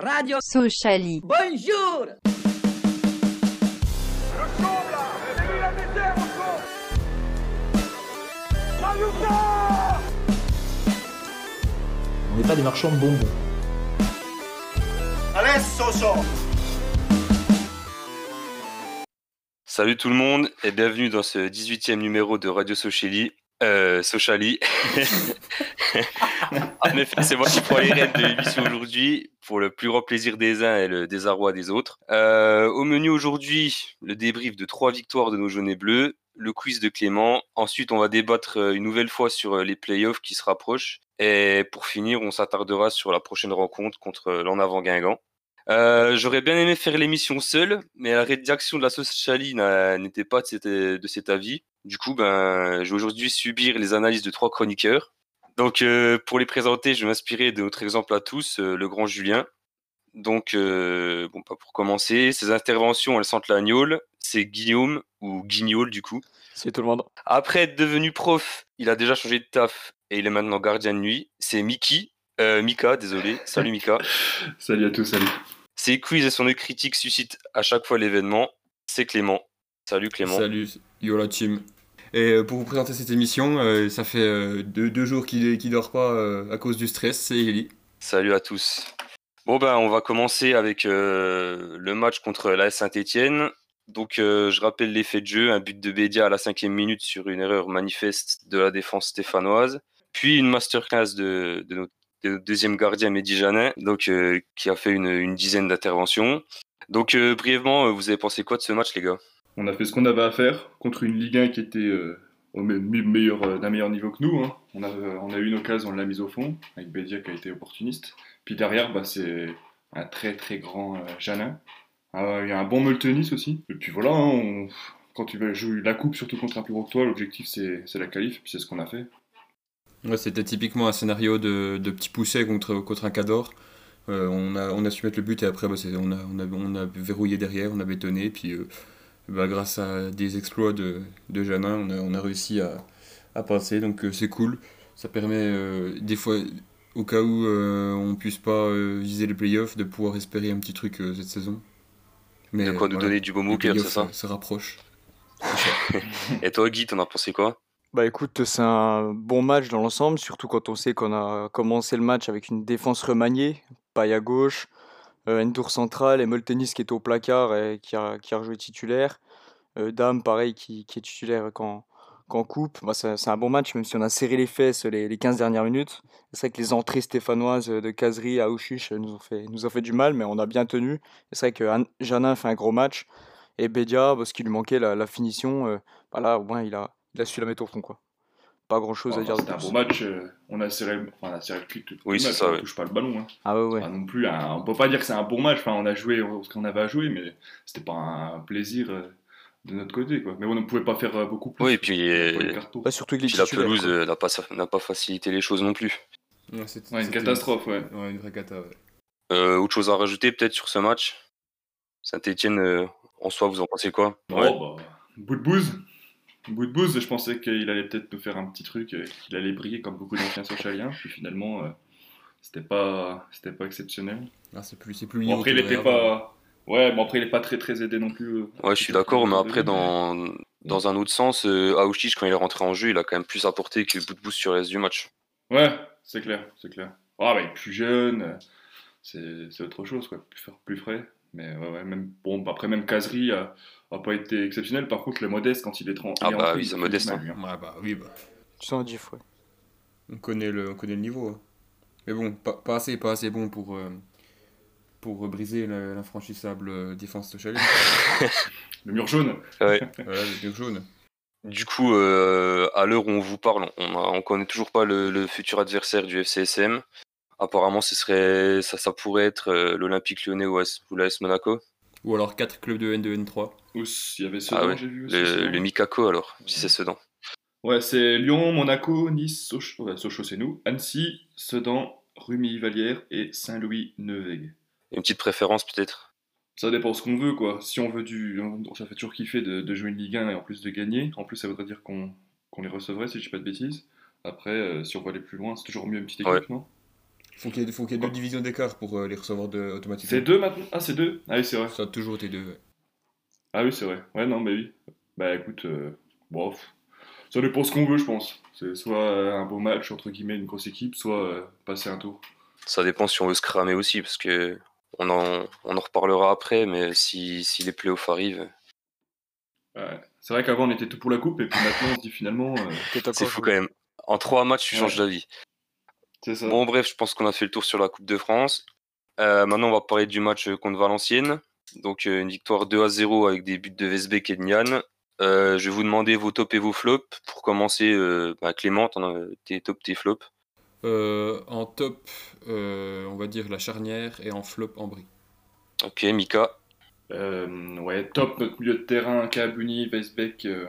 Radio Sociali. Bonjour On n'est pas des marchands de bonbons. Salut tout le monde et bienvenue dans ce 18e numéro de Radio Sociali. Euh, Sociali. en effet, c'est moi qui prends les rênes de l'émission aujourd'hui pour le plus grand plaisir des uns et le désarroi des autres. Euh, au menu aujourd'hui, le débrief de trois victoires de nos jaunes et bleus, le quiz de Clément. Ensuite, on va débattre euh, une nouvelle fois sur euh, les playoffs qui se rapprochent. Et pour finir, on s'attardera sur la prochaine rencontre contre l'en avant Guingamp. Euh, J'aurais bien aimé faire l'émission seul, mais la rédaction de la Sociali n'était pas de cet, de cet avis. Du coup, ben, je vais aujourd'hui subir les analyses de trois chroniqueurs. Donc, euh, pour les présenter, je vais m'inspirer de notre exemple à tous, euh, le grand Julien. Donc, euh, bon, pas pour commencer, ses interventions, elles sentent l'agnole. C'est Guillaume, ou Guignol du coup. C'est tout le monde. Après être devenu prof, il a déjà changé de taf et il est maintenant gardien de nuit. C'est Mickey, euh, Mika, désolé. Salut Mika. Salut à tous, salut. Ses quiz et son œil critique suscitent à chaque fois l'événement. C'est Clément. Salut Clément. Salut, yo la team. Et euh, pour vous présenter cette émission, euh, ça fait euh, deux, deux jours qu'il qu'il dort pas euh, à cause du stress, c'est Eli. Salut à tous. Bon ben on va commencer avec le match contre l'AS Saint-Etienne. Donc je rappelle l'effet de jeu, un but de Bédia à la cinquième minute sur une erreur manifeste de la défense stéphanoise. Puis une masterclass de, de notre deuxième gardien Mehdi Janin, donc euh, qui a fait une, dizaine d'interventions. Donc euh, brièvement, euh, vous avez pensé quoi de ce match les gars? On a fait ce qu'on avait à faire contre une Ligue 1 qui était d'un meilleur niveau que nous. hein. On, a, eu une occasion, on l'a mise au fond, avec Bédia qui a été opportuniste. Puis derrière, bah, c'est un très très grand Janin. Ah, Il y a un bon Multenis aussi. Et puis voilà, hein, quand tu vas jouer la coupe, surtout contre un plus gros que toi, l'objectif c'est c'est la qualif, puis c'est ce qu'on a fait. Ouais, c'était typiquement un scénario de, de petit pousset contre, contre un cador. Euh, on, a, on a su mettre le but et après bah, on, a, on, a, on a verrouillé derrière, on a bétonné. Puis euh, bah, grâce à des exploits de, de Janin, on a, on a réussi à, à passer. Donc euh, c'est cool. Ça permet des fois, au cas où on puisse pas viser les playoffs, de pouvoir espérer un petit truc cette saison. Mais De quoi? Nous voilà, donner du baume au les cœur, c'est ça? se rapprochent. Et toi Guy, t'en as pensé quoi? Bah écoute, c'est un bon match dans l'ensemble, surtout quand on sait qu'on a commencé le match avec une défense remaniée, paille à gauche, euh, une tour centrale et Moltenis qui était au placard et qui a, qui a rejoué titulaire. Euh, Dame, pareil, qui, qui est titulaire quand, quand coupe. Bah, c'est un bon match, même si on a serré les fesses les, les 15 dernières minutes. C'est vrai que les entrées stéphanoises de Kazri à Ouchiche nous ont fait, nous ont fait du mal, mais on a bien tenu. C'est vrai que Janin fait un gros match. Et Bedia, parce qu'il lui manquait la, la finition, euh, bah là, au moins, il a, il a su la mettre au fond, quoi. Pas grand chose à Enfin, dire de C'était un beau match, euh, on a serré, enfin, on a serré le cul tout Oui, match, ça, on ouais. touche pas le ballon. Hein. Ah ouais, ouais. Pas non plus on peut pas dire que c'est un bon match enfin on a joué ce qu'on avait à jouer mais c'était pas un plaisir euh, de notre côté quoi mais on ne pouvait pas faire euh, beaucoup plus Oui, et puis, euh. Bah, surtout que les puis la pelouse euh, n'a pas, n'a pas facilité les choses non plus. Ouais, c'était- Ouais, une c'était- catastrophe ouais Ouais, une vraie cata, ouais. Euh, autre chose à rajouter peut-être sur ce match? Saint-Etienne, en soi, vous en pensez quoi? Oh, bah, bout de bouse bout de bouse je pensais qu'il allait peut-être nous faire un petit truc euh, qu'il allait briller comme beaucoup d'anciens socialiens puis finalement euh, c'était pas c'était pas exceptionnel Ah, c'est plus, c'est plus bon, mignon après il était pas ouais bon après il est pas très très aidé non plus euh, Ouais, je suis d'accord, mais après, dans, dans un autre sens, euh, Aouchiche, quand il est rentré en jeu, il a quand même plus apporté que boost sur le reste du match. Ouais, c'est clair, c'est clair. Ah, bah, il est plus jeune, c'est c'est autre chose, quoi, plus, plus frais. Mais ouais, ouais, même, bon, bah, après, même Casery a, a pas été exceptionnel. Par contre, le Modeste, quand il est, Ah il est bah oui, il c'est Modeste, hein. bah oui, bah. Ouais. On connaît le, on connaît le niveau. hein. Mais bon, pas, pas assez, pas assez bon pour, euh, pour briser l'infranchissable euh, défense de Chalet. Le mur jaune. Ouais. voilà, le dur jaune. Du coup, euh, à l'heure où on vous parle, on, on connaît toujours pas le, le futur adversaire du FCSM. Apparemment, ce serait, ça, ça pourrait être euh, l'Olympique Lyonnais ou ou l'AS Monaco. Ou alors 4 clubs de N2, N3. Ou il y avait ce Ah ouais, j'ai vu aussi. Le, Sedan. le Mikako, alors, si c'est Sedan. Ouais, c'est Lyon, Monaco, Nice, Sochaux, ouais, Sochaux, c'est nous, Annecy, Sedan, Rumi-Vallière et Saint-Louis-Neuvegue. Une petite préférence, peut-être? Ça dépend ce qu'on veut, quoi. Si on veut du. on- Ça fait toujours kiffer de, de jouer une Ligue 1 et en plus de gagner. En plus, ça voudrait dire qu'on qu'on les recevrait, si je dis pas de bêtises. Après, euh, si on veut aller plus loin, c'est toujours mieux une petite équipe, Ouais. non Faut qu'il y ait, faut qu'il y ait deux divisions d'écart pour euh, les recevoir de, automatiquement. C'est deux maintenant? Ah, c'est deux Ah oui, c'est vrai. Ça a toujours été deux. ouais. Ah oui, c'est vrai. Ouais, non, mais oui. Bah écoute, euh, bon, ça dépend ce qu'on veut, je pense. C'est soit euh, un beau match, entre guillemets, une grosse équipe, soit euh, passer un tour. Ça dépend si on veut se cramer aussi, parce que on en, on en reparlera après, mais si, si les playoffs arrivent, Ouais. C'est vrai qu'avant, on était tout pour la coupe, et puis maintenant, on se dit finalement, euh, c'est fou quand même. En trois matchs, tu Ouais. changes d'avis. C'est ça. Bon, bref, je pense qu'on a fait le tour sur la Coupe de France. Euh, maintenant, on va parler du match contre Valenciennes. Donc, euh, une victoire 2 à 0 avec des buts de Vesbeck et de Nian. Euh, je vais vous demander vos tops et vos flops. Pour commencer, euh, bah, Clément, t'en as tes tops, tes flops. Euh, en top, euh, on va dire la charnière et en flop, Ambry. Ok, Mika. Euh, ouais, top, notre milieu de terrain, Kabuni, Weisbeck euh,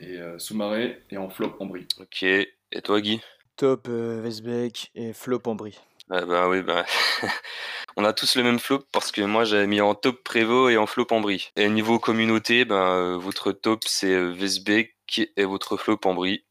et euh, Soumaré, et en flop, Ambry. Ok. Et toi, Guy? Top euh, Westbeck et flop Ambry. Ah bah oui, bah, on a tous le même flop parce que moi j'avais mis en top Prévost et en flop Ambry. Et niveau communauté, ben, euh, votre top c'est euh, Vesbeck et votre flop Ambry.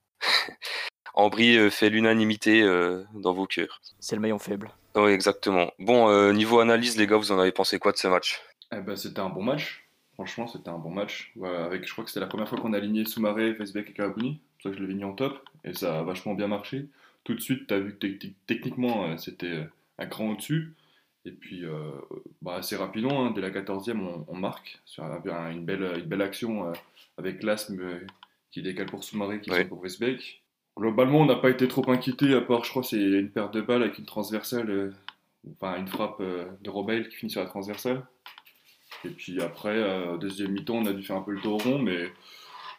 Ambry euh, fait l'unanimité euh, dans vos cœurs. C'est le maillon faible. Oui, exactement. Bon, euh, niveau analyse, les gars, vous en avez pensé quoi de ce match? Eh ben, c'était un bon match. Franchement, c'était un bon match. Ouais, avec, je crois que c'était la première fois qu'on a aligné Soumaré, Weisbeck et Kabuni. C'est pour ça que je l'avais mis en top. Et ça a vachement bien marché. Tout de suite, tu as vu que techni- techniquement, euh, c'était euh, un cran au-dessus. Et puis, euh, bah, assez rapidement, hein, dès la 14e, on, on marque sur un- un- une, belle, une belle action euh, avec l'asthme euh, qui décale pour Soumaré, qui Ouais. pour Weisbeck. Globalement, on n'a pas été trop inquiété, à part, je crois, c'est une perte de balle avec une transversale, enfin une frappe de Robail qui finit sur la transversale. Et puis après, deuxième mi-temps, on a dû faire un peu le dos rond, mais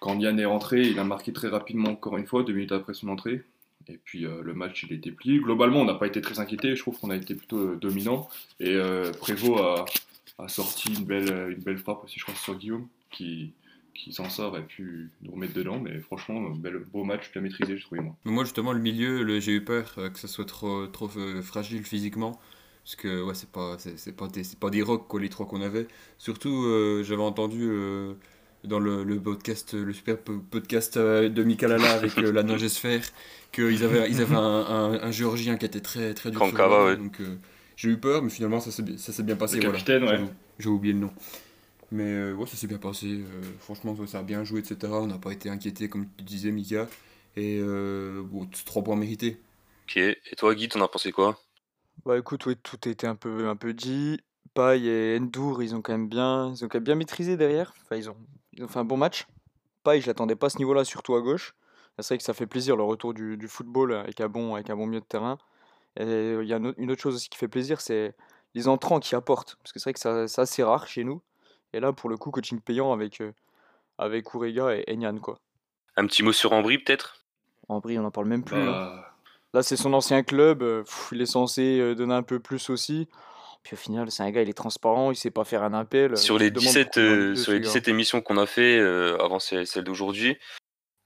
quand Yann est rentré, il a marqué très rapidement encore une fois, deux minutes après son entrée. Et puis euh, le match, il été plié. Globalement, on n'a pas été très inquiété. Je trouve qu'on a été plutôt euh, dominant. Et euh, Prévost a, sorti une belle, une belle frappe aussi, je crois, sur Guillaume, qui, qui s'en sort et pu nous remettre dedans. Mais franchement, bel, beau match, bien maîtrisé, je trouve, moi. Moi, justement, le milieu, j'ai eu peur euh, que ça soit trop, trop fragile physiquement. Parce que, ouais, c'est pas, c'est, pas, des, pas des rocks, quoi, les trois qu'on avait. Surtout, j'avais entendu dans le, le podcast, le super po- podcast euh, de Mikalala avec euh, la Ningesphère, qu'ils avaient, ils avaient un, un, un Géorgien qui était très, très dur. Kankava, ouais. Donc, euh, j'ai eu peur, mais finalement, ça s'est, bi- ça s'est bien passé. Le voilà. capitaine, ouais. J'avoue, J'ai oublié le nom. Mais euh, ouais, ça s'est bien passé. euh, franchement, ça a bien joué, etc. On n'a pas été inquiété, comme tu disais, Mika. Et euh, bon, trois points mérités. Ok. Et toi, Guy, t'en as pensé quoi? Bah écoute, oui, tout a été un peu, un peu dit. Paille et Endur, ils ont quand même bien, ils ont quand même bien maîtrisé derrière. Enfin, ils ont, ils ont fait un bon match. Paille, je l'attendais pas à ce niveau-là, surtout à gauche. C'est vrai que ça fait plaisir le retour du, du football avec un bon, avec un bon milieu de terrain. Et il y a une autre- chose aussi qui fait plaisir, c'est les entrants qui apportent. Parce que c'est vrai que ça- c'est assez rare chez nous. Et là, pour le coup, coaching payant avec, euh, avec Ourega et Enyan, quoi. Un petit mot sur Ambry, peut-être? Vrai, on n'en parle même plus. hein. Bah, Là, c'est son ancien club. euh, pff, il est censé euh, donner un peu plus aussi. Puis au final, c'est un gars, il est transparent, il sait pas faire un appel. Sur les te demandes 17, pourquoi il est euh, sur les gars. 17 émissions qu'on a fait euh, avant celle, celle d'aujourd'hui,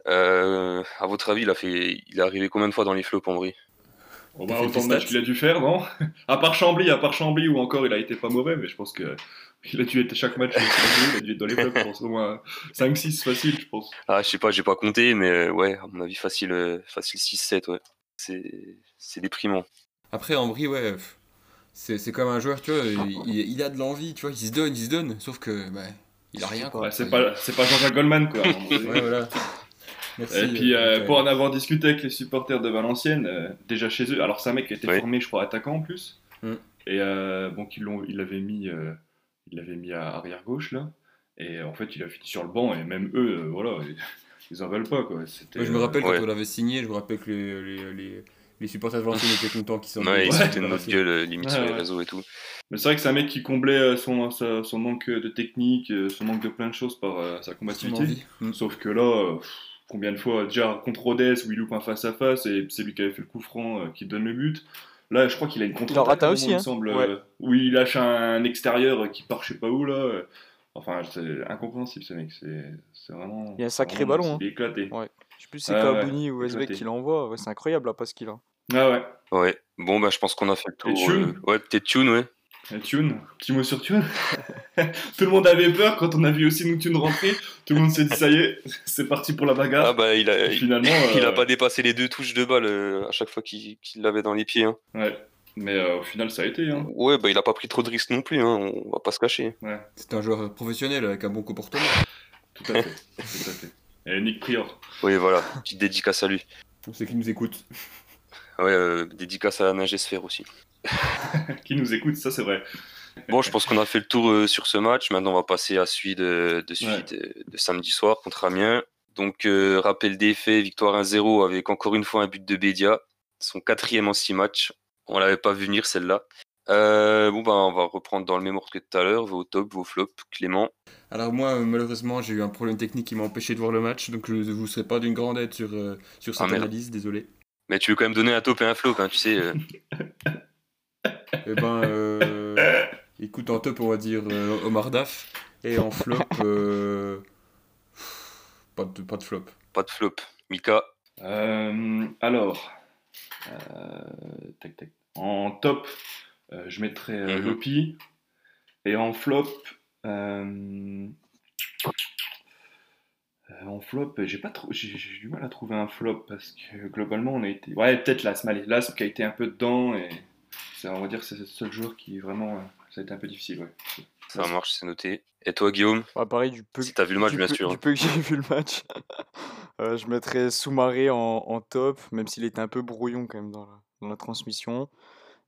euh, à votre avis, il a fait, il est arrivé combien de fois dans les flops Bon, bah, autant de matchs qu'il a dû faire, non? À part Chambly, à part Chambly, où encore il a été pas mauvais, mais je pense que il a dû être chaque match, il a dû être dans les flops, je pense, au moins 5-6 facile, je pense. Ah, je sais pas, j'ai pas compté, mais ouais, à mon avis, facile, facile 6-7, ouais. C'est, c'est déprimant. Après, Ambry, ouais, c'est c'est comme un joueur, tu vois, il, il- il a de l'envie, tu vois, il se donne, il se donne. Sauf que, bah, il a rien, quoi. Ouais, c'est pas, c'est pas Jean-Jacques Goldman, quoi. Ouais, voilà. Merci. Et puis, euh, pour en avoir discuté avec les supporters de Valenciennes, euh, déjà chez eux, alors c'est un mec qui a été Oui. formé, je crois, attaquant en plus. Mm. Et euh, donc, ils l'ont- il l'avait mis, euh, il l'avait mis à arrière gauche, là. Et en fait, il a fini sur le banc, et même eux, euh, voilà, ils, ils en veulent pas, quoi. Moi, je me rappelle Ouais. quand on l'avait signé, je me rappelle que les, les, les, les supporters de Valenciennes étaient contents qu'ils s'en Ouais, il Ouais. notre gueule, euh, limite Ouais, sur les ouais. réseaux et tout. Mais c'est vrai que c'est un mec qui comblait euh, son, sa- son manque de technique, euh, son manque de plein de choses par euh, sa combativité. Mm. Sauf que là, euh, combien de fois, déjà contre Rodez où il loupe un face-à-face et c'est lui qui avait fait le coup franc euh, qui donne le but. Là, je crois qu'il a une contre en rate un aussi, il me hein. semble, Ouais. euh, où il lâche un extérieur euh, qui part je sais pas où là. euh. Enfin, c'est incompréhensible ce mec, c'est c'est vraiment. Il y a un sacré ballon, hein. Il est éclaté. Ouais. Je sais plus si c'est Ah ouais, Kabouni ou éclaté. qui l'envoie. Ouais, c'est incroyable la passe qu'il a. Ah ouais. Ouais, bon, bah, je pense qu'on a fait le tour. Et Thune euh, Ouais, peut-être Tune, ouais. Et Thune, petit mot sur Thune. Tout le monde avait peur quand on a vu aussi nous Thune rentrer. Tout le monde s'est dit ça y est, c'est parti pour la bagarre. Ah, bah, il a, il, finalement, il a euh, pas dépassé les deux touches de balle euh, à chaque fois qu'il l'avait dans les pieds. hein. Ouais. Mais euh, au final, ça a été. Hein. Ouais, bah, il a pas pris trop de risques non plus, hein, on va pas se cacher. Ouais, C'est un joueur professionnel avec un bon comportement. tout à fait. tout à fait. Et Nick Prior. Oui, voilà, petite dédicace à lui. On sait qu'il nous écoute. Ouais, euh, dédicace à Nagesphère aussi. Qui nous écoute, ça c'est vrai. Bon, je pense qu'on a fait le tour euh, sur ce match. Maintenant, on va passer à celui de, de, celui Ouais. de, de samedi soir contre Amiens. Donc, euh, rappel des faits, victoire 1-0 avec encore une fois un but de Bédia. Son quatrième en six matchs. On l'avait pas vu venir celle-là. Euh, bon, bah, on va reprendre dans le même ordre que tout à l'heure. Vos tops, vos flops. Clément. Alors moi, euh, malheureusement, j'ai eu un problème technique qui m'a empêché de voir le match, donc je ne vous serai pas d'une grande aide sur, euh, sur cette Ah, analyse, désolé. Mais tu veux quand même donner un top et un flop, hein, tu sais. euh. Eh ben, euh, écoute, en top, on va dire euh, Omar Daf, et en flop, euh, pas, de, pas de flop. pas de flop. Mika. Euh, alors, euh, tac, tac. en top, euh, je mettrais euh, Mhm. Lopi. Et en flop, euh, euh, en flop, j'ai pas trop, j'ai du mal à trouver un flop parce que globalement on a été, ouais peut-être Lasm, allez, Lasm qui a été un peu dedans et on va dire que c'est le seul joueur qui vraiment, euh, ça a été un peu difficile, ouais. Ça marche, c'est noté. Et toi, Guillaume? Ouais, pareil, du peu, Si t'as vu le match, du bien peu- sûr. Du peu que j'ai vu le match, euh, je mettrais Soumaré en, en top, même s'il était un peu brouillon quand même dans la, dans la transmission.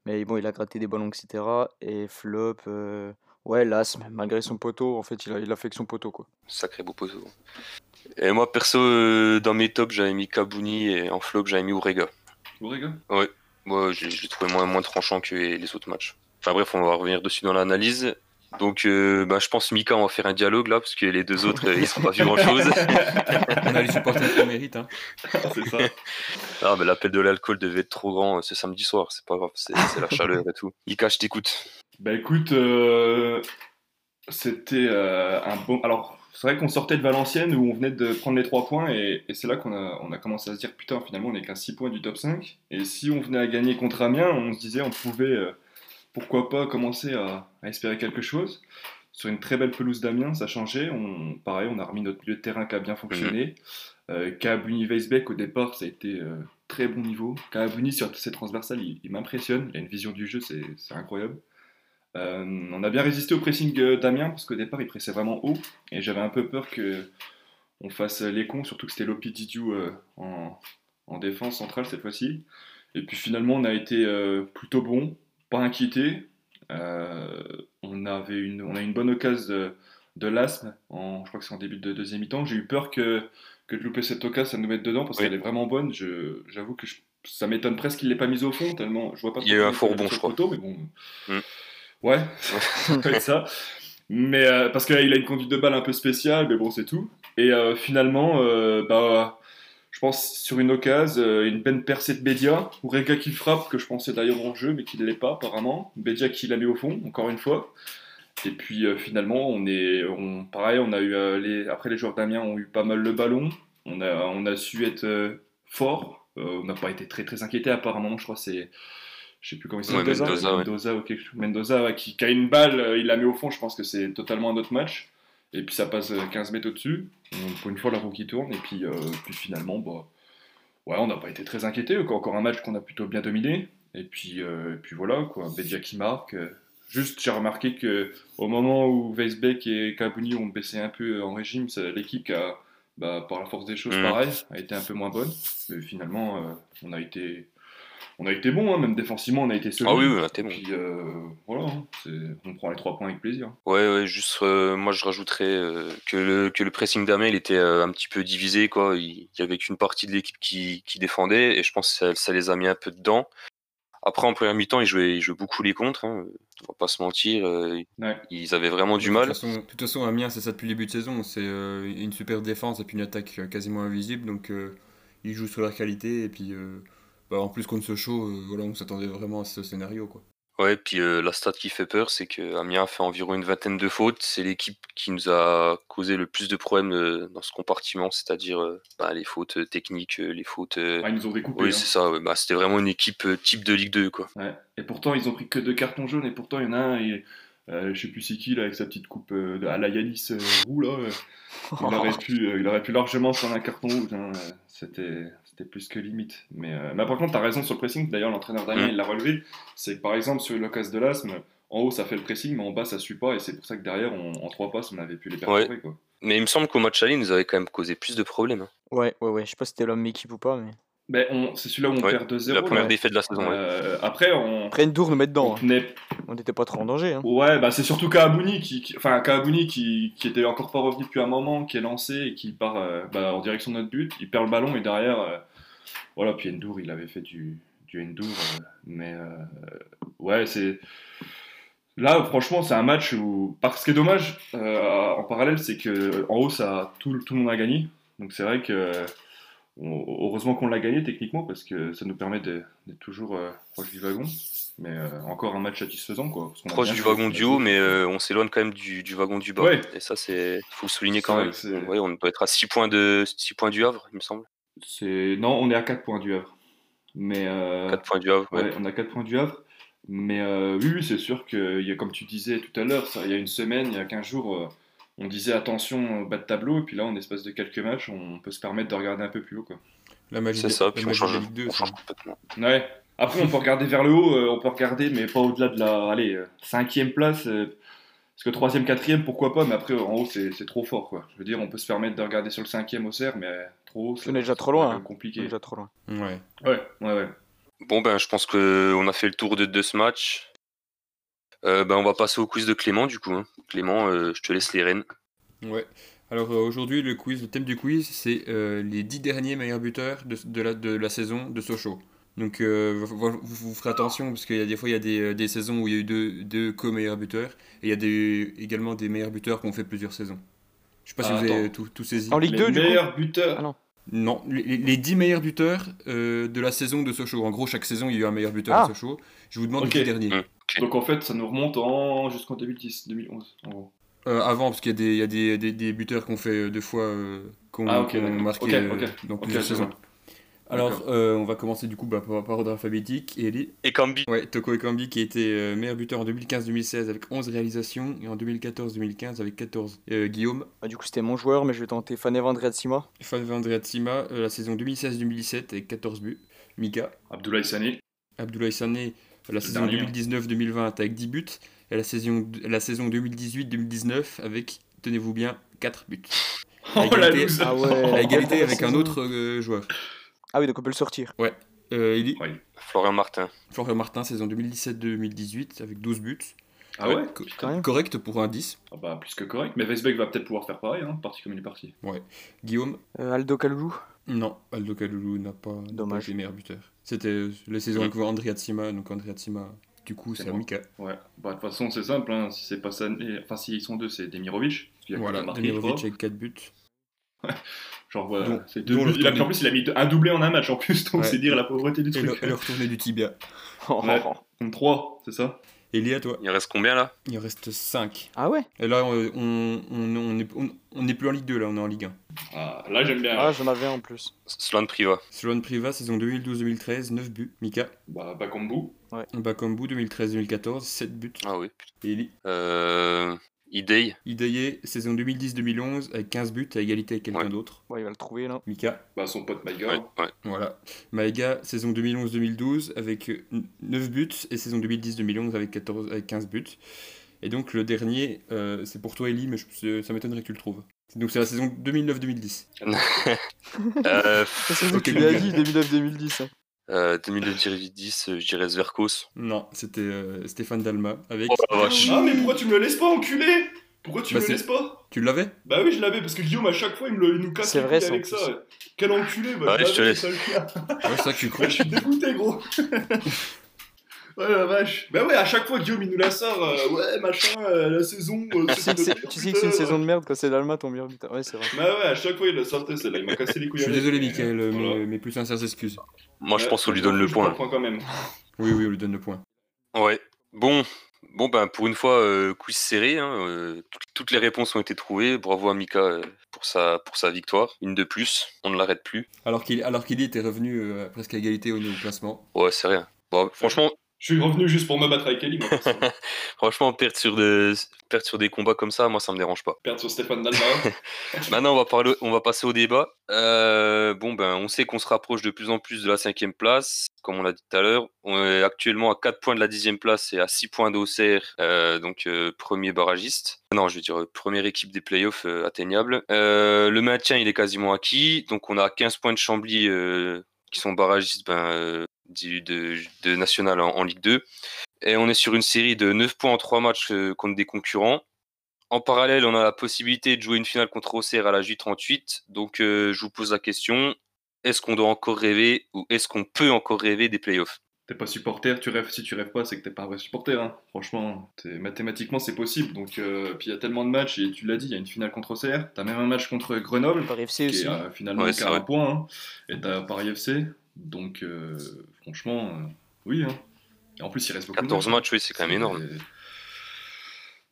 Mais bon, il a gratté des ballons, etc. Et flop, euh, ouais, Las, malgré son poteau, en fait, il a, il a fait que son poteau, quoi. Sacré beau poteau. Et moi, perso, euh, dans mes tops, j'avais mis Kabouni et en flop, j'avais mis Urega. Vous les gars Moi, je, l'ai trouvé moins, moins tranchant que les autres matchs. Enfin bref, on va revenir dessus dans l'analyse. Donc, euh, bah, je pense Mika, on va faire un dialogue là, parce que les deux autres, euh, ils sont pas vu grand chose. On a les supporters qu'on mérite, hein. c'est ça. Ah, mais l'appel de l'alcool devait être trop grand euh, ce samedi soir, c'est pas grave, c'est c'est la chaleur et tout. Mika, je t'écoute. Bah écoute, euh, c'était euh, un bon. Alors, c'est vrai qu'on sortait de Valenciennes où on venait de prendre les 3 points et, et c'est là qu'on a, on a commencé à se dire putain, finalement, on n'est qu'à 6 points du top 5. Et si on venait à gagner contre Amiens, on se disait on pouvait, euh, pourquoi pas, commencer à, à espérer quelque chose. Sur une très belle pelouse d'Amiens, ça changeait. On, pareil, on a remis notre milieu de terrain qui a bien fonctionné. Euh, Kaabuni Weisbeck, au départ, ça a été euh, très bon niveau. Kaabuni, sur ses transversales, il, il m'impressionne. Il a une vision du jeu, c'est incroyable. Euh, on a bien résisté au pressing euh, d'Amiens parce qu'au départ il pressait vraiment haut et j'avais un peu peur que on fasse les cons, surtout que c'était Lopi Didiou euh, en, en défense centrale cette fois-ci. Et puis finalement on a été euh, plutôt bon, pas inquiété. Euh, on, avait une, on a une bonne occasion de, de l'asthme, en, je crois que c'est en début de deuxième mi-temps. J'ai eu peur que, que de louper cette occasion, ça nous mette dedans parce Oui. qu'elle est vraiment bonne. J'avoue que je- ça m'étonne presque qu'il l'ait pas mise au fond, tellement je vois pas Il y a eu un mettre je crois. mais bon. Mm. Ouais, ça peut être ça. Mais euh, parce qu'il a une conduite de balle un peu spéciale, mais bon, c'est tout. Et euh, finalement, euh, bah, je pense sur une occasion, euh, une peine percée de Bédia, ou Rega qui frappe, que je pensais d'ailleurs en jeu, mais qui ne l'est pas apparemment. Bédia qui l'a mis au fond, encore une fois. Et puis finalement, on est, on, pareil, on a eu les, après les joueurs d'Amiens ont eu pas mal le ballon. On a, on a su être fort. On n'a pas été très très inquiété. Apparemment, je crois c'est, je sais plus comment il Ouais, s'appelle. Mendoza, ouais. Mendoza, ou quelque chose- Mendoza, ouais, qui, qui a une balle, euh, il la met au fond. Je pense que c'est totalement un autre match. Et puis ça passe euh, 15 mètres au-dessus. Pour une fois, la roue qui tourne. Et puis, euh, puis finalement, bah, ouais, on n'a pas été très inquiété. Encore, un match qu'on a plutôt bien dominé. Et puis, euh, et puis voilà, quoi. Bédia qui marque. euh, Juste, j'ai remarqué que au moment où Weisbeck et Kabouni ont baissé un peu en régime, l'équipe qui a, bah, par la force des choses, Mhm. pareil, a été un peu moins bonne. Mais finalement, euh, on a été, on a été bon, hein, même défensivement, on a été solide. Ah oui, oui, là, t'es bon. Puis euh, voilà, hein, on prend les trois points avec plaisir. Ouais, ouais, juste, euh, moi je rajouterais euh, que, le, que le pressing d'Amiens il était euh, un petit peu divisé, quoi. Il il y avait qu'une partie de l'équipe qui, qui défendait, et je pense que ça, ça les a mis un peu dedans. Après, en première mi-temps, ils jouaient, ils jouaient beaucoup les contres, hein, on va pas se mentir. euh, Ouais. Ils avaient vraiment du De mal. toute façon, de toute façon, Amiens, c'est ça depuis le début de saison. C'est euh, une super défense et puis une attaque quasiment invisible. Donc, euh, ils jouent sur leur qualité. Et puis, euh, bah, en plus, contre ce show, euh, voilà, on s'attendait vraiment à ce scénario. Quoi. Ouais, puis euh, la stat qui fait peur, c'est que Amiens a fait environ une vingtaine de fautes. C'est l'équipe qui nous a causé le plus de problèmes euh, dans ce compartiment, c'est-à-dire euh, bah, les fautes techniques, les fautes. euh, Ah, ils nous ont découpé. Oui, hein. c'est ça. ouais. Bah, c'était vraiment une équipe euh, type de Ligue 2, quoi. Ouais. Et pourtant, ils ont pris que deux cartons jaunes, et pourtant, il y en a un, et, euh, je sais plus c'est qui, là, avec sa petite coupe euh, de- à la Yanis euh, roux, là. euh, il, aurait pu, euh, il aurait pu largement prendre un carton rouge. hein, euh, C'était c'était plus que limite. Mais, euh, mais par contre, tu as raison sur le pressing. D'ailleurs, l'entraîneur Damien, Mm. il l'a relevé. C'est que par exemple, sur l'occasion de l'asthme, en haut, ça fait le pressing, mais en bas, ça suit pas. Et c'est pour ça que derrière, on- en trois passes, on avait pu les perturber. Quoi. Mais il me semble qu'au match aller, il nous avait quand même causé plus de problèmes. hein. Ouais, ouais, ouais. Je sais pas si c'était l'homme équipe ou pas, mais. Ben, on- c'est celui-là où on Ouais, perd 2-0. La première là. défaite de la saison, ouais. Euh, après, on, Après, une nous met dedans. on hein. n'était pas trop en danger. Hein. Ouais, bah c'est surtout Kaabouni qui, qui- enfin Kaabouni qui, qui était encore pas revenu depuis un moment, qui est lancé et qui part euh, bah, en direction de notre but. Il perd le ballon et derrière, euh, voilà. Puis Endur, il avait fait du, du Endur, euh, mais euh, ouais, c'est là franchement c'est un match où, parce que dommage euh, en parallèle, c'est que en haut ça tout, tout le monde a gagné, donc c'est vrai que heureusement qu'on l'a gagné techniquement parce que ça nous permet d'être toujours euh, proche du wagon. Mais euh, encore un match satisfaisant quoi. parce Proche du wagon du haut, mais euh, on s'éloigne quand même du, du wagon du bas. Ouais. Et ça, c'est faut le souligner quand même. Ouais, on doit être à 6 points, de, 6 points du Havre, il me semble. C'est non, on est à 4 points du Havre. Mais euh, 4 points du Havre, ouais. ouais, on a 4 points du Havre. Mais euh, oui, oui, c'est sûr y a, comme tu disais tout à l'heure, ça, il y a une semaine, il y a 15 jours, euh, on disait attention, bas de tableau, et puis là, en espace de quelques matchs, on peut se permettre de regarder un peu plus haut. Quoi. La magie, C'est ça, puis on change, la Ligue 2. on ça. change complètement. Ouais. Après, on peut regarder vers le haut, on peut regarder, mais pas au-delà de la allez, cinquième place. parce que troisième, quatrième, pourquoi pas, mais après, en haut, c'est c'est trop fort. Quoi. Je veux dire, on peut se permettre de regarder sur le cinquième au cerf, mais trop haut, On est déjà trop loin, c'est hein. compliqué. Déjà trop loin. Ouais. Ouais, ouais, ouais. Bon, ben, je pense qu'on a fait le tour de, de ce match. Euh, ben, on va passer au quiz de Clément, du coup. hein. Clément, euh, je te laisse les rênes. Ouais. Alors euh, aujourd'hui, le quiz, le thème du quiz, c'est euh, les 10 derniers meilleurs buteurs de, de la, de la saison de Sochaux. Donc euh, vous, vous- vous ferez attention parce qu'il y a des fois il y a des, des saisons où il y a eu deux, deux co-meilleurs buteurs et il y a des, également des meilleurs buteurs qui ont fait plusieurs saisons. Je sais pas si Ah, vous avez attends. tout, tout saisi. En Ligue Les 2, du coup meilleurs buteurs. Ah non. Non, les, les- les 10 meilleurs buteurs euh, de la saison de Sochaux. En gros, chaque saison, il y a eu un meilleur buteur Ah. de Sochaux. Je vous demande Ok. les 10 derniers. Mm. Donc en fait, ça nous remonte en jusqu'en 2010, 2011, en gros. Euh, avant, parce qu'il y a, des, il y a des, des, des buteurs qu'on fait deux fois, euh, qu'on Ah, ok, qu'on d'accord. marqué euh, dans plusieurs saisons. Alors, euh, on va commencer du coup bah, par, par ordre alphabétique. Et Eli Et Cambi. Ouais, Toko Ekambi qui a été euh, meilleur buteur en 2015-2016 avec 11 réalisations et en 2014-2015 avec 14. Euh, Guillaume, Bah, du coup, c'était mon joueur, mais je vais tenter Fanev Andreatsima. Fan Vandreatsima, euh, la saison 2016-2017 avec 14 buts. Mika, Abdoulaye Sané. Abdoulaye Sané, la saison dernier. 2019-2020 avec 10 buts. Et la saison, la saison 2018-2019 avec, tenez-vous bien, 4 buts. Oh la égalité- loose Ah ouais. À égalité la avec un autre euh, joueur. Ah oui, donc on peut le sortir. Euh, Eli, Florian Martin. Florian Martin, saison 2017-2018 avec 12 buts. Ah ouais Co-. Correct pour un 10. Ah bah plus que correct. Mais Weisbeck va peut-être pouvoir faire pareil, hein, parti comme il est parti. Guillaume, Euh, Aldo Kaloulou. Non, Aldo Kaloulou n'a pas, Dommage. été meilleur buteur. C'était euh, la saison avec Andrea Tsima, donc Andrea Tsima, du coup, C'est. Mika. Ouais. Bah de toute façon c'est simple, hein. si c'est pas Sané, enfin s'ils sont deux, c'est Demirovic. Voilà, Demirovic avec 4 buts. Genre voilà, c'est deux le Il a, en plus il a mis deux- un doublé en un match en plus, donc Ouais. c'est dire la pauvreté du truc. et le retourné du tibia. Ouais. Donc 3, c'est ça? Et Léa, toi? Il reste combien là? Il en reste 5. Ah ouais? Et là, on, on, on, on est, on, on est plus en Ligue 2, là, on est en Ligue 1. ah, Là j'aime bien. Ah, j'en avais un en plus. Sloan Priva. Sloan Priva, saison 2012-2013, 9 buts. Mika? Bah Bakambu. Bakambu, 2013-2014, 7 buts. Ah oui. Et Eli? Euh, Idei. Idaye, saison 2010-2011, avec 15 buts, à égalité avec quelqu'un Ouais. d'autre. Bon, il va le trouver là. Mika. Bah son pote Maïga. Ouais, ouais. Voilà. Maïga, saison 2011-2012 avec euh, 9 buts et saison 2010-2011 avec, 14, avec 15 buts. Et donc le dernier, euh, c'est pour toi Eli, mais je- ça m'étonnerait que tu le trouves. Donc c'est la saison 2009-2010. Euh, C'est ce que Ok, tu lui as Google. dit, 2009-2010. hein. Euh, 2009-2010, je dirais Zverkos. Non, c'était euh, Stéphane Dalma avec... Oh la vache. Ah mais pourquoi tu me le laisses pas enculé? Pourquoi tu Bah, me le laisses pas? Tu l'avais? Bah oui je l'avais parce que Guillaume à chaque fois il, me le, il nous casse les vrai, couilles ça, avec ça. Quel enculé bah, Ouais, je te laisse. ça. Ouais, c'est que tu crois. Ouais, je suis dégoûté, gros. ouais, la vache. Bah ouais, à chaque fois, Guillaume, il nous la sort. euh, ouais, machin, euh, la saison. euh, Tu sais que c'est- tu sais que c'est une saison de merde quand c'est Dalma ton meilleur buteur. Ouais, c'est vrai. Bah ouais, à chaque fois, il la sortait, celle-là. Il m'a cassé les Je couilles. suis avec, désolé mais, Mickaël, mes, voilà. mes plus sincères excuses. Moi, je Ouais, pense qu'on lui donne le je prends point. quand même. Oui, oui, on lui donne le point. Ouais. Bon, bon ben pour une fois, euh, quiz serré. hein, euh, tout- toutes les réponses ont été trouvées. Bravo à Mika euh, pour sa pour sa victoire. Une de plus. On ne l'arrête plus. Alors qu'il alors qu'il était revenu euh, presque à égalité au, au classement. Ouais, c'est rien. Bon, franchement, Je suis revenu juste pour me battre avec moi. Franchement, perdre sur, des... perdre sur des combats comme ça, moi, ça me dérange pas. Perdre sur Stéphane Dalma. Maintenant, on va, parler... on va passer au débat. Euh, bon, ben, on sait qu'on se rapproche de plus en plus de la cinquième place. Comme on l'a dit tout à l'heure, on est actuellement à 4 points de la dixième place et à 6 points d'Auxerre, euh, donc euh, premier barragiste. Non, je veux dire, première équipe des playoffs atteignable. le maintien, il est quasiment acquis. Donc, on a 15 points de Chambly qui sont barragistes ben, de, national en, Ligue 2. Et on est sur une série de 9 points en 3 matchs euh, contre des concurrents. En parallèle, on a la possibilité de jouer une finale contre Auxerre à la J38. Donc, euh, je vous pose la question est-ce qu'on doit encore rêver ou est-ce qu'on peut encore rêver des playoffs? T'es pas supporter, tu rêves. Si tu rêves pas, c'est que t'es pas un vrai supporter. Hein. Franchement, mathématiquement, c'est possible. Donc, euh, puis il y a tellement de matchs et tu l'as dit, il y a une finale contre Auxerre. T'as même un match contre Grenoble, Paris FC qui est finalement qu'à un point. Hein. Et t'as Paris FC. Donc, euh, franchement, euh, oui. Hein. Et en plus, il reste beaucoup 14 matchs, oui, c'est quand même énorme.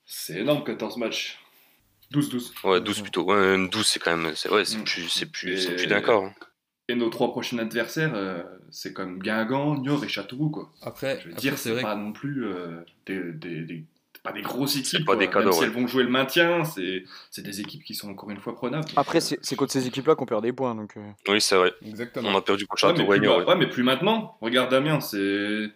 C'est énorme, 14 matchs. 12-12. Ouais, 12 plutôt. Ouais, 12, c'est quand même. C'est ouais, mm. plus, c'est plus, plus d'accord. Hein. Et nos trois prochains adversaires, euh, c'est comme Guingamp, Niort et Châteauroux, quoi. Après, je veux dire, c'est pas non plus des, des pas des grosses équipes. Pas des cadeaux, Même si elles vont jouer le maintien, c'est des équipes qui sont encore une fois prenables. Après, c'est contre ces équipes-là qu'on perd des points. Donc... Euh. Oui, c'est vrai. Exactement. On a perdu contre Château ouais, ouais. mais plus maintenant. Regarde Amiens, c'est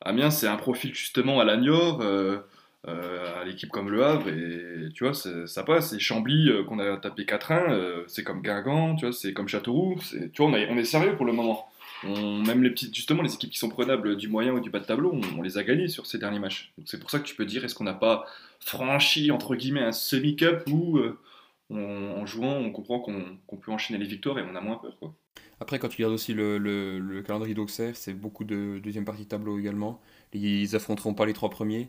Amiens, c'est un profil justement à l'Agnor. Euh, euh, à l'équipe comme Le Havre et tu vois ça passe et Chambly qu'on a tapé 4-1 c'est comme Guingamp tu vois c'est comme Châteauroux tu vois on, on, est sérieux pour le moment même les petites, justement, les équipes qui sont prenables du moyen ou du bas de tableau, on, les a gagnées sur ces derniers matchs. c'est pour ça que tu peux dire, est-ce qu'on n'a pas franchi, entre guillemets, un semi-cup où, euh, en jouant, on comprend qu'on peut enchaîner les victoires et on a moins peur. Quoi. Après, quand tu regardes aussi le, calendrier d'Auxerre, c'est beaucoup de deuxième partie de tableau également. Ils affronteront pas les trois premiers.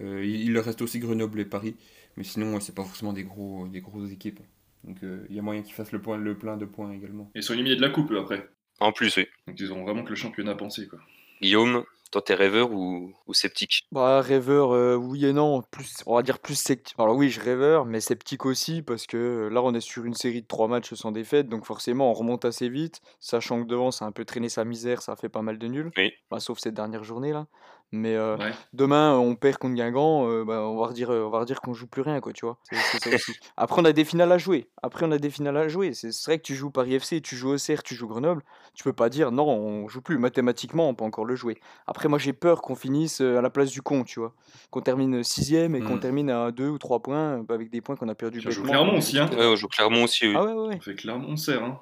Euh, il leur reste aussi Grenoble et Paris. Mais sinon, c'est pas forcément des, gros, des grosses équipes. Donc euh, il y a moyen qu'ils fassent le, point, le plein de points également. Et ils sont éliminés de la coupe après. En plus, oui. Donc ils ont vraiment que le championnat pensé, quoi. Guillaume, toi, t'es rêveur ou, sceptique? Bah, rêveur, euh, oui et non. Plus, on va dire plus sceptique. Alors oui, je rêveur, mais sceptique aussi, parce que euh, là, on est sur une série de trois matchs sans défaite, donc forcément, on remonte assez vite, sachant que devant, ça a un peu traîné sa misère, ça a fait pas mal de nuls. Oui. Bah, sauf cette dernière journée, là. Mais euh, demain, on perd contre Guingamp, euh, bah, on va redire, euh, on va redire qu'on joue plus rien, quoi, tu vois. C'est ça aussi. Après, on a des finales à jouer. Après, on a des finales à jouer. C'est vrai que tu joues Paris FC, tu joues Auxerre, tu joues Grenoble. Tu peux pas dire non, on joue plus. Mathématiquement, on peut encore le jouer. Après, moi, j'ai peur qu'on finisse à la place du con, tu vois. Qu'on termine sixième et qu'on mmh. termine à deux ou trois points bah, avec des points qu'on a perdu. On joue Clermont aussi, hein. Ouais, on joue Clermont aussi, oui. Ah ouais, ouais, On fait Clermont-Serre, hein.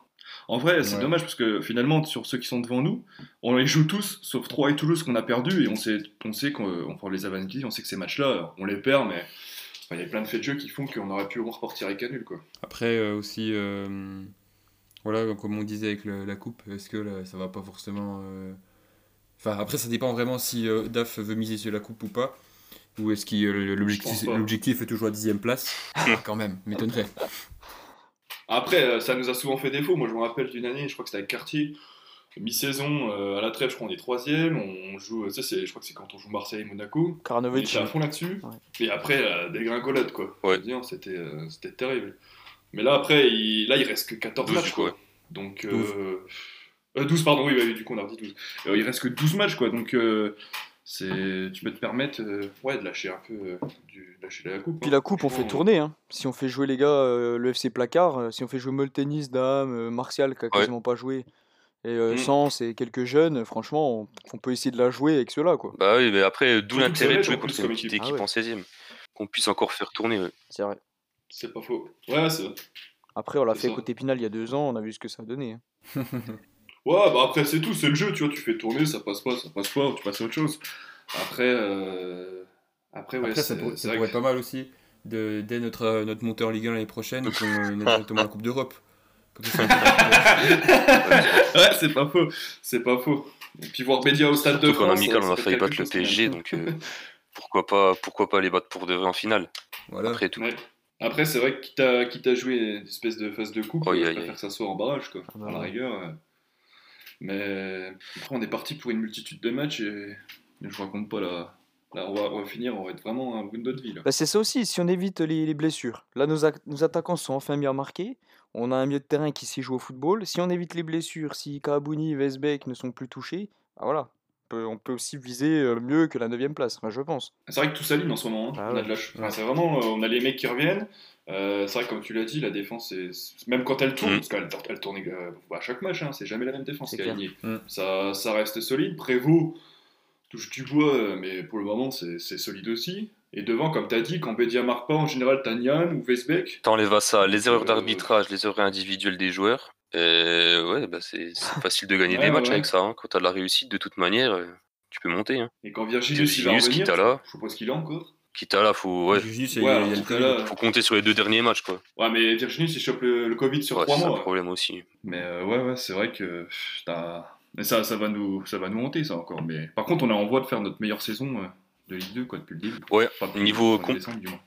En vrai, c'est dommage parce que finalement, sur ceux qui sont devant nous, on les joue tous, sauf Troyes et Toulouse qu'on a perdu et on sait, on sait qu'on les a on sait que ces matchs-là, on les perd, mais il y a plein de faits de jeu qui font qu'on aurait pu au moins repartir avec nul. Quoi. Après, euh, aussi, euh, voilà, comme on disait avec la coupe, est-ce que là, ça va pas forcément. Euh, enfin, après, ça dépend vraiment si DAF veut miser sur la coupe ou pas. Ou est-ce que l'objectif est toujours à dixième place Quand même, m'étonnerait. Après, euh, ça nous a souvent fait défaut. Moi, je me rappelle d'une année, je crois que c'était avec Cartier, mi-saison, euh, à la trêve, je crois qu'on est troisième. On joue, ça, c'est, je crois que c'est quand on joue Marseille et Monaco. Karanovic. Était à fond là-dessus. Et après, la dégringolade, quoi. Ouais. C'était, euh, c'était terrible. Mais là, après, il, là, il reste que 14 matchs, quoi. Donc, 12. 12. pardon, oui, du coup, on a dit 12. il reste que 12 matchs, quoi. Donc, c'est tu peux te permettre euh, ouais, de lâcher un peu euh, du, lâcher la coupe. Puis la hein. coupe, on fait tourner. Hein. Si on fait jouer les gars, euh, le FC Placard, si on fait jouer Moltenis, Dame, Martial qui a quasiment pas joué, et mmh. Sens et quelques jeunes, franchement, on, peut essayer de la jouer avec ceux-là. Quoi. Bah oui, mais après, d'où l'intérêt de jouer contre une petite équipe ah en 16 e Qu'on puisse encore faire tourner. C'est vrai. C'est pas faux. Ouais, c'est Après, on l'a fait côté Pinal il y a deux ans, on a vu ce que ça a donné. Hein. Ouais, bah après, c'est tout, c'est le jeu, tu vois, tu fais tourner, ça passe pas, ça passe pas, ou tu passes à autre chose. Après, euh... après, ouais, ça, pourrait, ça pourrait être pas mal aussi, de, dès notre, notre montée en Ligue 1 l'année prochaine, qu'on ait directement la Coupe d'Europe. ouais, c'est pas faux, c'est pas faux. Et puis voir Média au stade de France. En amical, on a failli battre le PSG, donc euh, pourquoi, pas, pourquoi pas les battre pour de vrai en finale voilà. Après tout. Après, c'est vrai que quitte à, quitte à jouer une espèce de phase de coupe, oh, je préfère que ça soit en barrage, quoi. Ah, bah, à la rigueur. Mais après, on est parti pour une multitude de matchs et je raconte pas la. Là, on va, finir, on va être vraiment un bout de vie. Bah, c'est ça aussi, si on évite les, blessures. Là, nos, attaquants sont enfin bien marqués. On a un milieu de terrain qui s'y joue au football. Si on évite les blessures, si Kaabouni, Vesbeck ne sont plus touchés, bah voilà, peut, on peut aussi viser euh, mieux que la 9 place, je pense. C'est vrai que tout s'aligne en ce moment. hein. Ah on, a ouais. de la c'est vraiment, euh, on a les mecs qui reviennent. Euh, c'est vrai que comme tu l'as dit, la défense, c'est- même quand elle tourne, Mm. parce qu'elle elle tourne euh, à chaque match, hein, c'est jamais la même défense qui est alignée. Mm. Ça, ça reste solide. Prévost touche du bois, mais pour le moment, c'est solide aussi. Et devant, comme tu as dit, quand Bedia marque pas, en général, t'as Nian ou Vesbeck. T'enlèves à ça les erreurs Euh, d'arbitrage, les erreurs individuelles des joueurs. Et ouais, bah c'est facile de gagner Ouais, des matchs ouais. avec ça. hein. Quand t'as de la réussite, de toute manière, euh, tu peux monter. Hein. Et quand Virginius, il va revenir, Kitala. je suppose qu'il a encore. Quitte à là, faut, ouais, y Ouais, il Kitala, faut compter sur les deux derniers matchs, quoi. Ouais, mais Virginius, il chope le, le Covid sur Ouais, trois c'est un mois. problème aussi. Mais euh, ouais, ouais, c'est vrai que Mais ça, ça, va nous, ça va nous monter, ça encore. Mais par contre, on est en voie de faire notre meilleure saison euh, de Ligue 2, quoi, depuis le début. Ouais, Enfin, niveau le 1er com- décembre, du moins.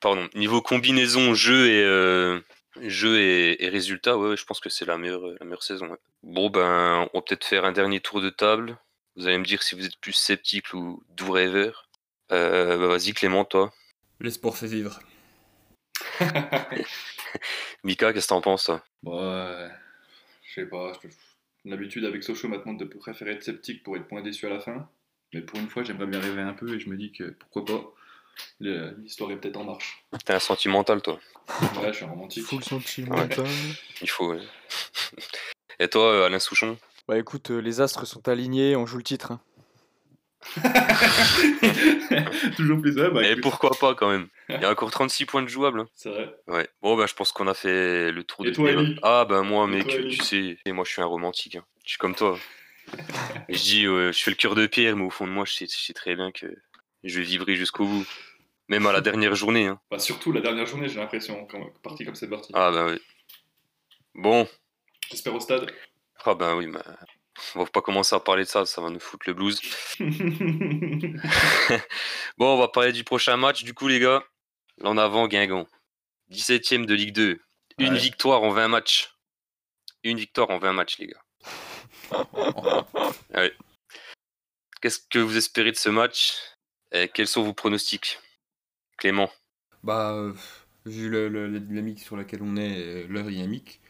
Pardon, niveau combinaison jeu et euh, jeu et, et résultat, ouais, ouais, je pense que c'est la meilleure, la meilleure saison. ouais. Bon ben, on va peut-être faire un dernier tour de table. Vous allez me dire si vous êtes plus sceptique ou doux rêveur. Euh, bah, vas-y Clément, toi. Les sports fait vivre. Mika, qu'est-ce que t'en penses toi? Ouais, je sais pas. je- L'habitude avec Sochaux maintenant de préférer être sceptique pour être point déçu à la fin. Mais pour une fois, j'aimerais bien rêver un peu et je me dis que pourquoi pas. L'histoire est peut-être en marche. T'es un sentimental toi. Ouais, je suis un romantique. Full sentimental. Il faut. ouais. Et toi, euh, Alain Souchon? Bah écoute, euh, les astres sont alignés, on joue le titre. hein. Toujours plus ça, bah, Et pourquoi pas quand même Il y a encore 36 points de jouables. hein. C'est vrai. Ouais. Bon, bah, je pense qu'on a fait le tour Et de toi, Ah, ben moi, Et mec, toi, tu sais, et moi, je suis un romantique. hein. Je suis comme toi. je dis, euh, je fais le cœur de pierre, mais au fond de moi, je sais, je sais très bien que je vais vibrer jusqu'au bout. Même à la dernière journée. Hein. Bah, surtout la dernière journée, j'ai l'impression, quand parti comme c'est parti. Ah, ben oui. Bon. J'espère au stade. Ah, ben oui, mais on va pas commencer à parler de ça, ça va nous foutre le blues. Bon, on va parler du prochain match, du coup, les gars. Là, en avant, Guingamp. 17ème de Ligue 2. Une Ouais. victoire en 20 matchs. Une victoire en 20 matchs, les gars. Ouais. Qu'est-ce que vous espérez de ce match? Quels sont vos pronostics Clément? Bah, euh, vu le, le- la dynamique sur laquelle on est, euh, leur dynamique,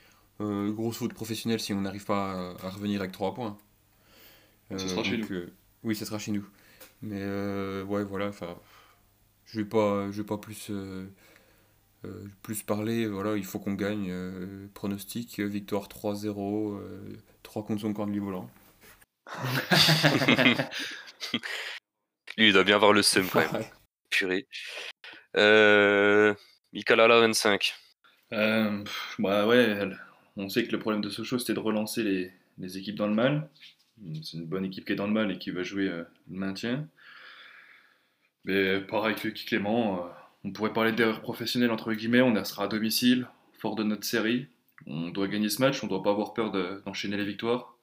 euh, grosse faute professionnelle si on n'arrive pas à, à revenir avec 3 points. Ce sera chez nous. euh, oui, ça sera chez nous. Mais euh, ouais, voilà, enfin, je vais pas, je vais pas plus, euh, euh, plus parler. Voilà, il faut qu'on gagne. euh, pronostic, euh, victoire 3-0, euh, 3 contre son camp de volant. Lui, il doit bien avoir le seum quand même. Purée. Euh... Mikalala 25. Euh, bah ouais, on sait que le problème de Sochaux c'était de relancer les, les équipes dans le mal. C'est une bonne équipe qui est dans le mal et qui va jouer euh, le maintien. Mais pareil que Clément, euh, on pourrait parler d'erreur professionnelle entre guillemets, on sera à domicile, fort de notre série. On doit gagner ce match, on doit pas avoir peur de- d'enchaîner les victoires.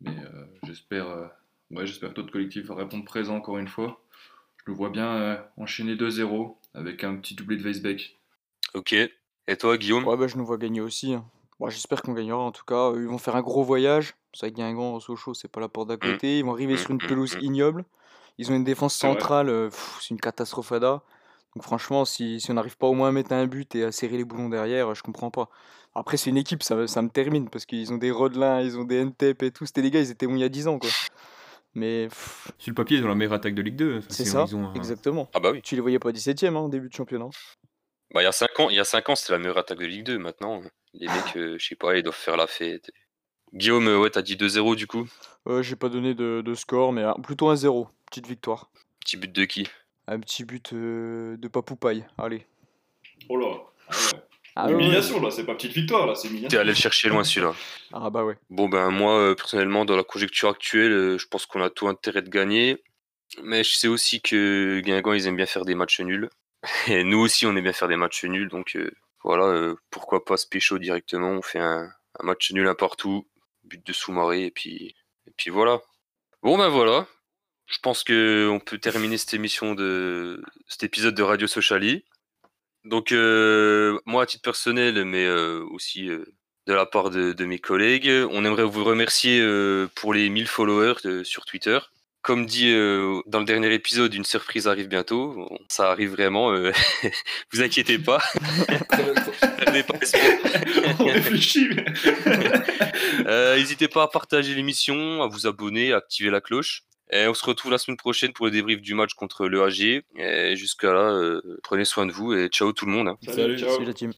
Mais euh, j'espère euh, ouais, j'espère que notre collectif va répondre présent encore une fois. Je le vois bien euh, enchaîner 2-0 avec un petit doublé de Weisbeck. Ok. Et toi, Guillaume? Ouais, bah, je nous vois gagner aussi. hein. Bon, J'espère qu'on gagnera en tout cas. Ils vont faire un gros voyage. C'est vrai que Guingamp, Sochaux, c'est pas la porte d'à côté. Ils vont arriver Mm, sur une mm, pelouse mm. ignoble. Ils ont une défense centrale, euh, c'est une catastrophe ada. Donc franchement, si, si on n'arrive pas au moins à mettre un but et à serrer les boulons derrière, je comprends pas. Après, c'est une équipe, ça, me- ça me termine parce qu'ils ont des Rodelin, ils ont des NTEP et tout. C'était les gars, ils étaient bons il y a 10 ans quoi. Mais pff, Sur le papier, ils ont la meilleure attaque de Ligue 2. Enfin, c'est ça, exactement. Ah bah oui. Tu les voyais pas 17ème hein, au début de championnat. Bah, il y a 5 ans, il y a 5 ans, c'était la meilleure attaque de Ligue 2. Maintenant, les mecs, euh, je sais pas, ils doivent faire la fête. Guillaume, euh, ouais, t'as dit 2-0 du coup. Euh, J'ai pas donné de, de score, mais ah, plutôt un 0. Petite victoire. Petit but de qui? Un petit but euh, de Papoupaille. Allez. Oh là ah ouais. Ah ouais, Humiliation là, c'est pas petite victoire là, c'est T'es humiliation. allé le chercher loin celui-là. Ah bah ouais. Bon ben moi euh, personnellement dans la conjecture actuelle, euh, je pense qu'on a tout intérêt de gagner. Mais je sais aussi que Guingamp ils aiment bien faire des matchs nuls. Et nous aussi on aime bien faire des matchs nuls. Donc euh, voilà, euh, pourquoi pas se pécho directement. On fait un, un match nul un partout, but de sous-marée et puis, et puis voilà. Bon ben voilà. Je pense que on peut terminer cette émission de cet épisode de Radio Sociali. Donc euh, moi à titre personnel, mais euh, aussi euh, de la part de, de mes collègues. On aimerait vous remercier pour les 1000 followers de- sur Twitter. Comme dit dans le dernier épisode, une surprise arrive bientôt. Bon, ça arrive vraiment. vous inquiétez pas. N'hésitez pas à partager l'émission, à vous abonner, à activer la cloche. Et on se retrouve la semaine prochaine pour le débrief du match contre le AG. Et jusqu'à là, euh, prenez soin de vous et ciao tout le monde. hein. Salut. ciao. Salut la team.